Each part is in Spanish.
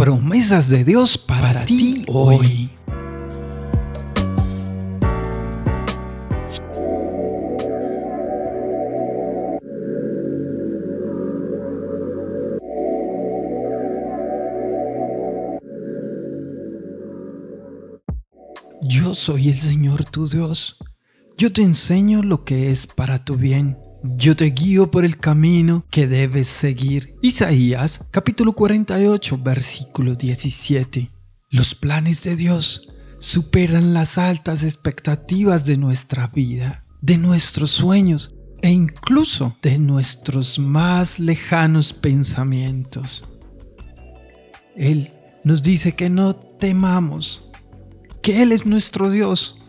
promesas de Dios para, ti hoy. Yo soy el Señor tu Dios. Yo te enseño lo que es para tu bien. Yo te guío por el camino que debes seguir. Isaías capítulo 48 versículo 17. Los planes de Dios superan las altas expectativas de nuestra vida, de nuestros sueños e incluso de nuestros más lejanos pensamientos. Él nos dice que no temamos, que Él es nuestro Dios.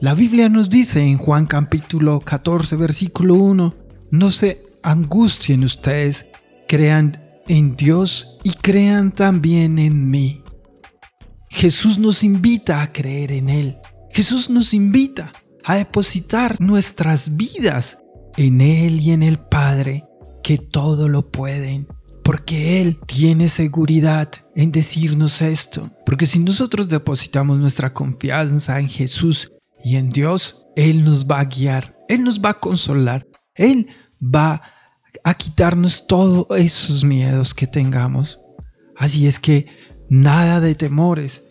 La Biblia nos dice en Juan capítulo 14, versículo 1, no se angustien ustedes, crean en Dios y crean también en mí. Jesús nos invita a creer en Él. Jesús nos invita a depositar nuestras vidas en Él y en el Padre, que todo lo pueden porque Él tiene seguridad en decirnos esto. Porque si nosotros depositamos nuestra confianza en Jesús y en Dios, Él nos va a guiar, Él nos va a consolar, Él va a quitarnos todos esos miedos que tengamos. Así es que nada de temores,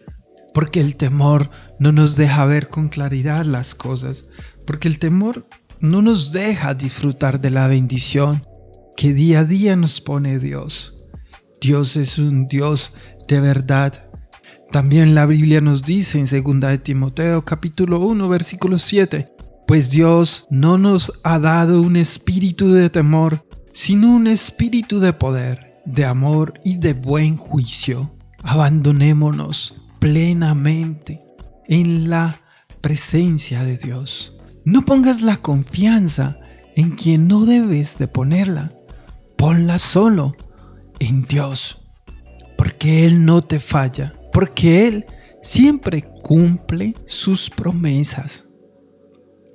porque el temor no nos deja ver con claridad las cosas, porque el temor no nos deja disfrutar de la bendición, que día a día nos pone Dios. Dios es un Dios de verdad. También la Biblia nos dice en 2 de Timoteo capítulo 1 versículo 7, pues Dios no nos ha dado un espíritu de temor, sino un espíritu de poder, de amor y de buen juicio. Abandonémonos plenamente en la presencia de Dios. No pongas la confianza en quien no debes de ponerla ponla solo en Dios, porque Él no te falla, porque Él siempre cumple sus promesas.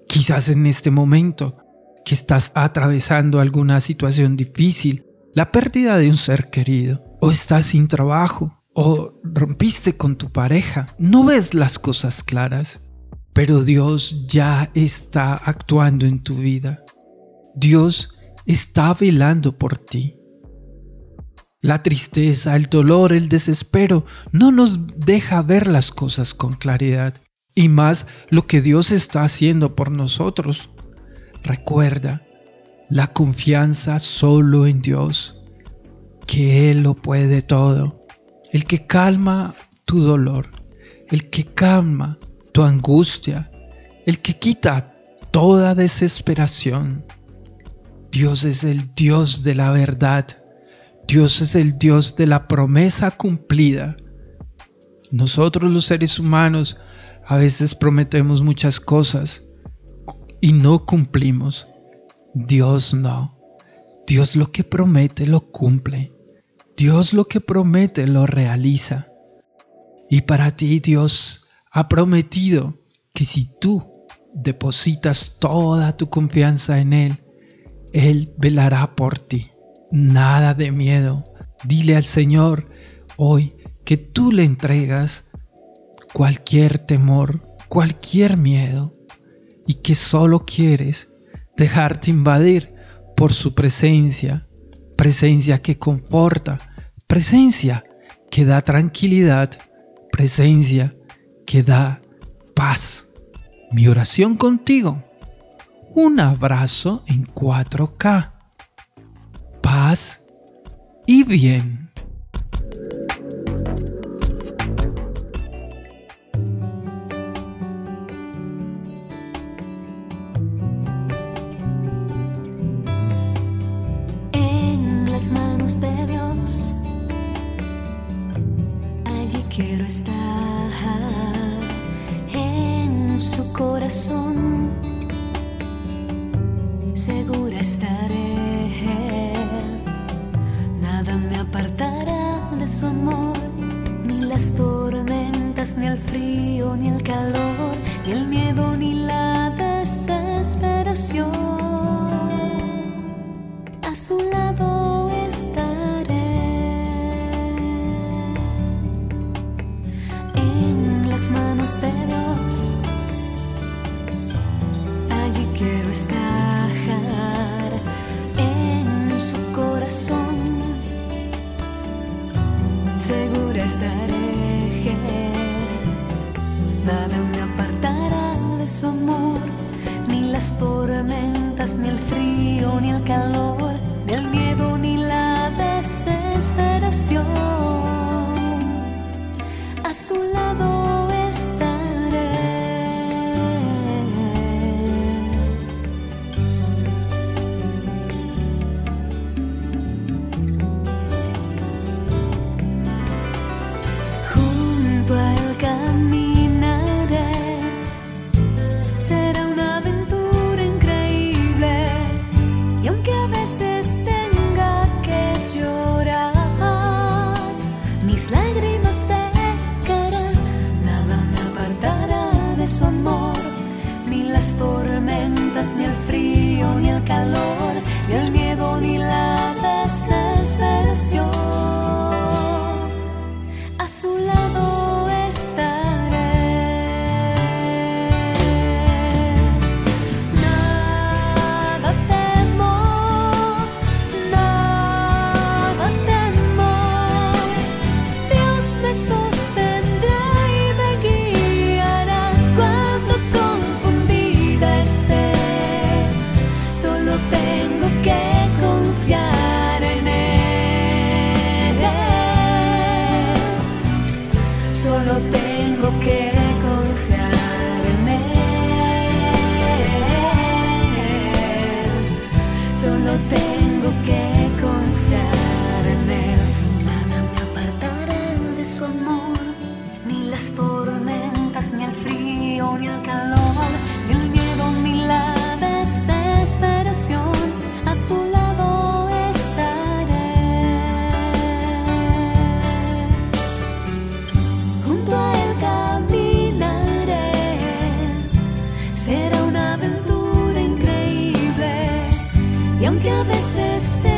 Quizás en este momento que estás atravesando alguna situación difícil, la pérdida de un ser querido, o estás sin trabajo, o rompiste con tu pareja, no ves las cosas claras, pero Dios ya está actuando en tu vida. Dios está velando por ti. La tristeza, el dolor, el desespero no nos deja ver las cosas con claridad y más lo que Dios está haciendo por nosotros. Recuerda la confianza solo en Dios, que Él lo puede todo, el que calma tu dolor, el que calma tu angustia, el que quita toda desesperación. Dios es el Dios de la verdad. Dios es el Dios de la promesa cumplida. Nosotros los seres humanos a veces prometemos muchas cosas y no cumplimos. Dios no. Dios lo que promete lo cumple. Dios lo que promete lo realiza. Y para ti Dios ha prometido que si tú depositas toda tu confianza en Él, él velará por ti. Nada de miedo. Dile al Señor hoy que tú le entregas cualquier temor, cualquier miedo y que solo quieres dejarte invadir por su presencia, presencia que conforta, presencia que da tranquilidad, presencia que da paz. Mi oración contigo un abrazo en 4K. Y bien. En las manos de Dios, allí quiero estar en su corazón segura estaré. ni el frío, ni el calor, ni el miedo, ni la desesperación. A su lado estaré. En las manos de Dios, allí quiero estar. En su corazón, segura estaré. nel il frio né calore. lágrimas secarán, nada me apartará de su amor, ni las tormentas, ni el frío, ni el calor, ni el miedo, ni la Y aunque a veces te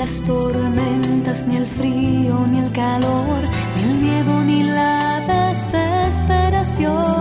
las tormentas, ni el frío, ni el calor, ni el miedo, ni la desesperación.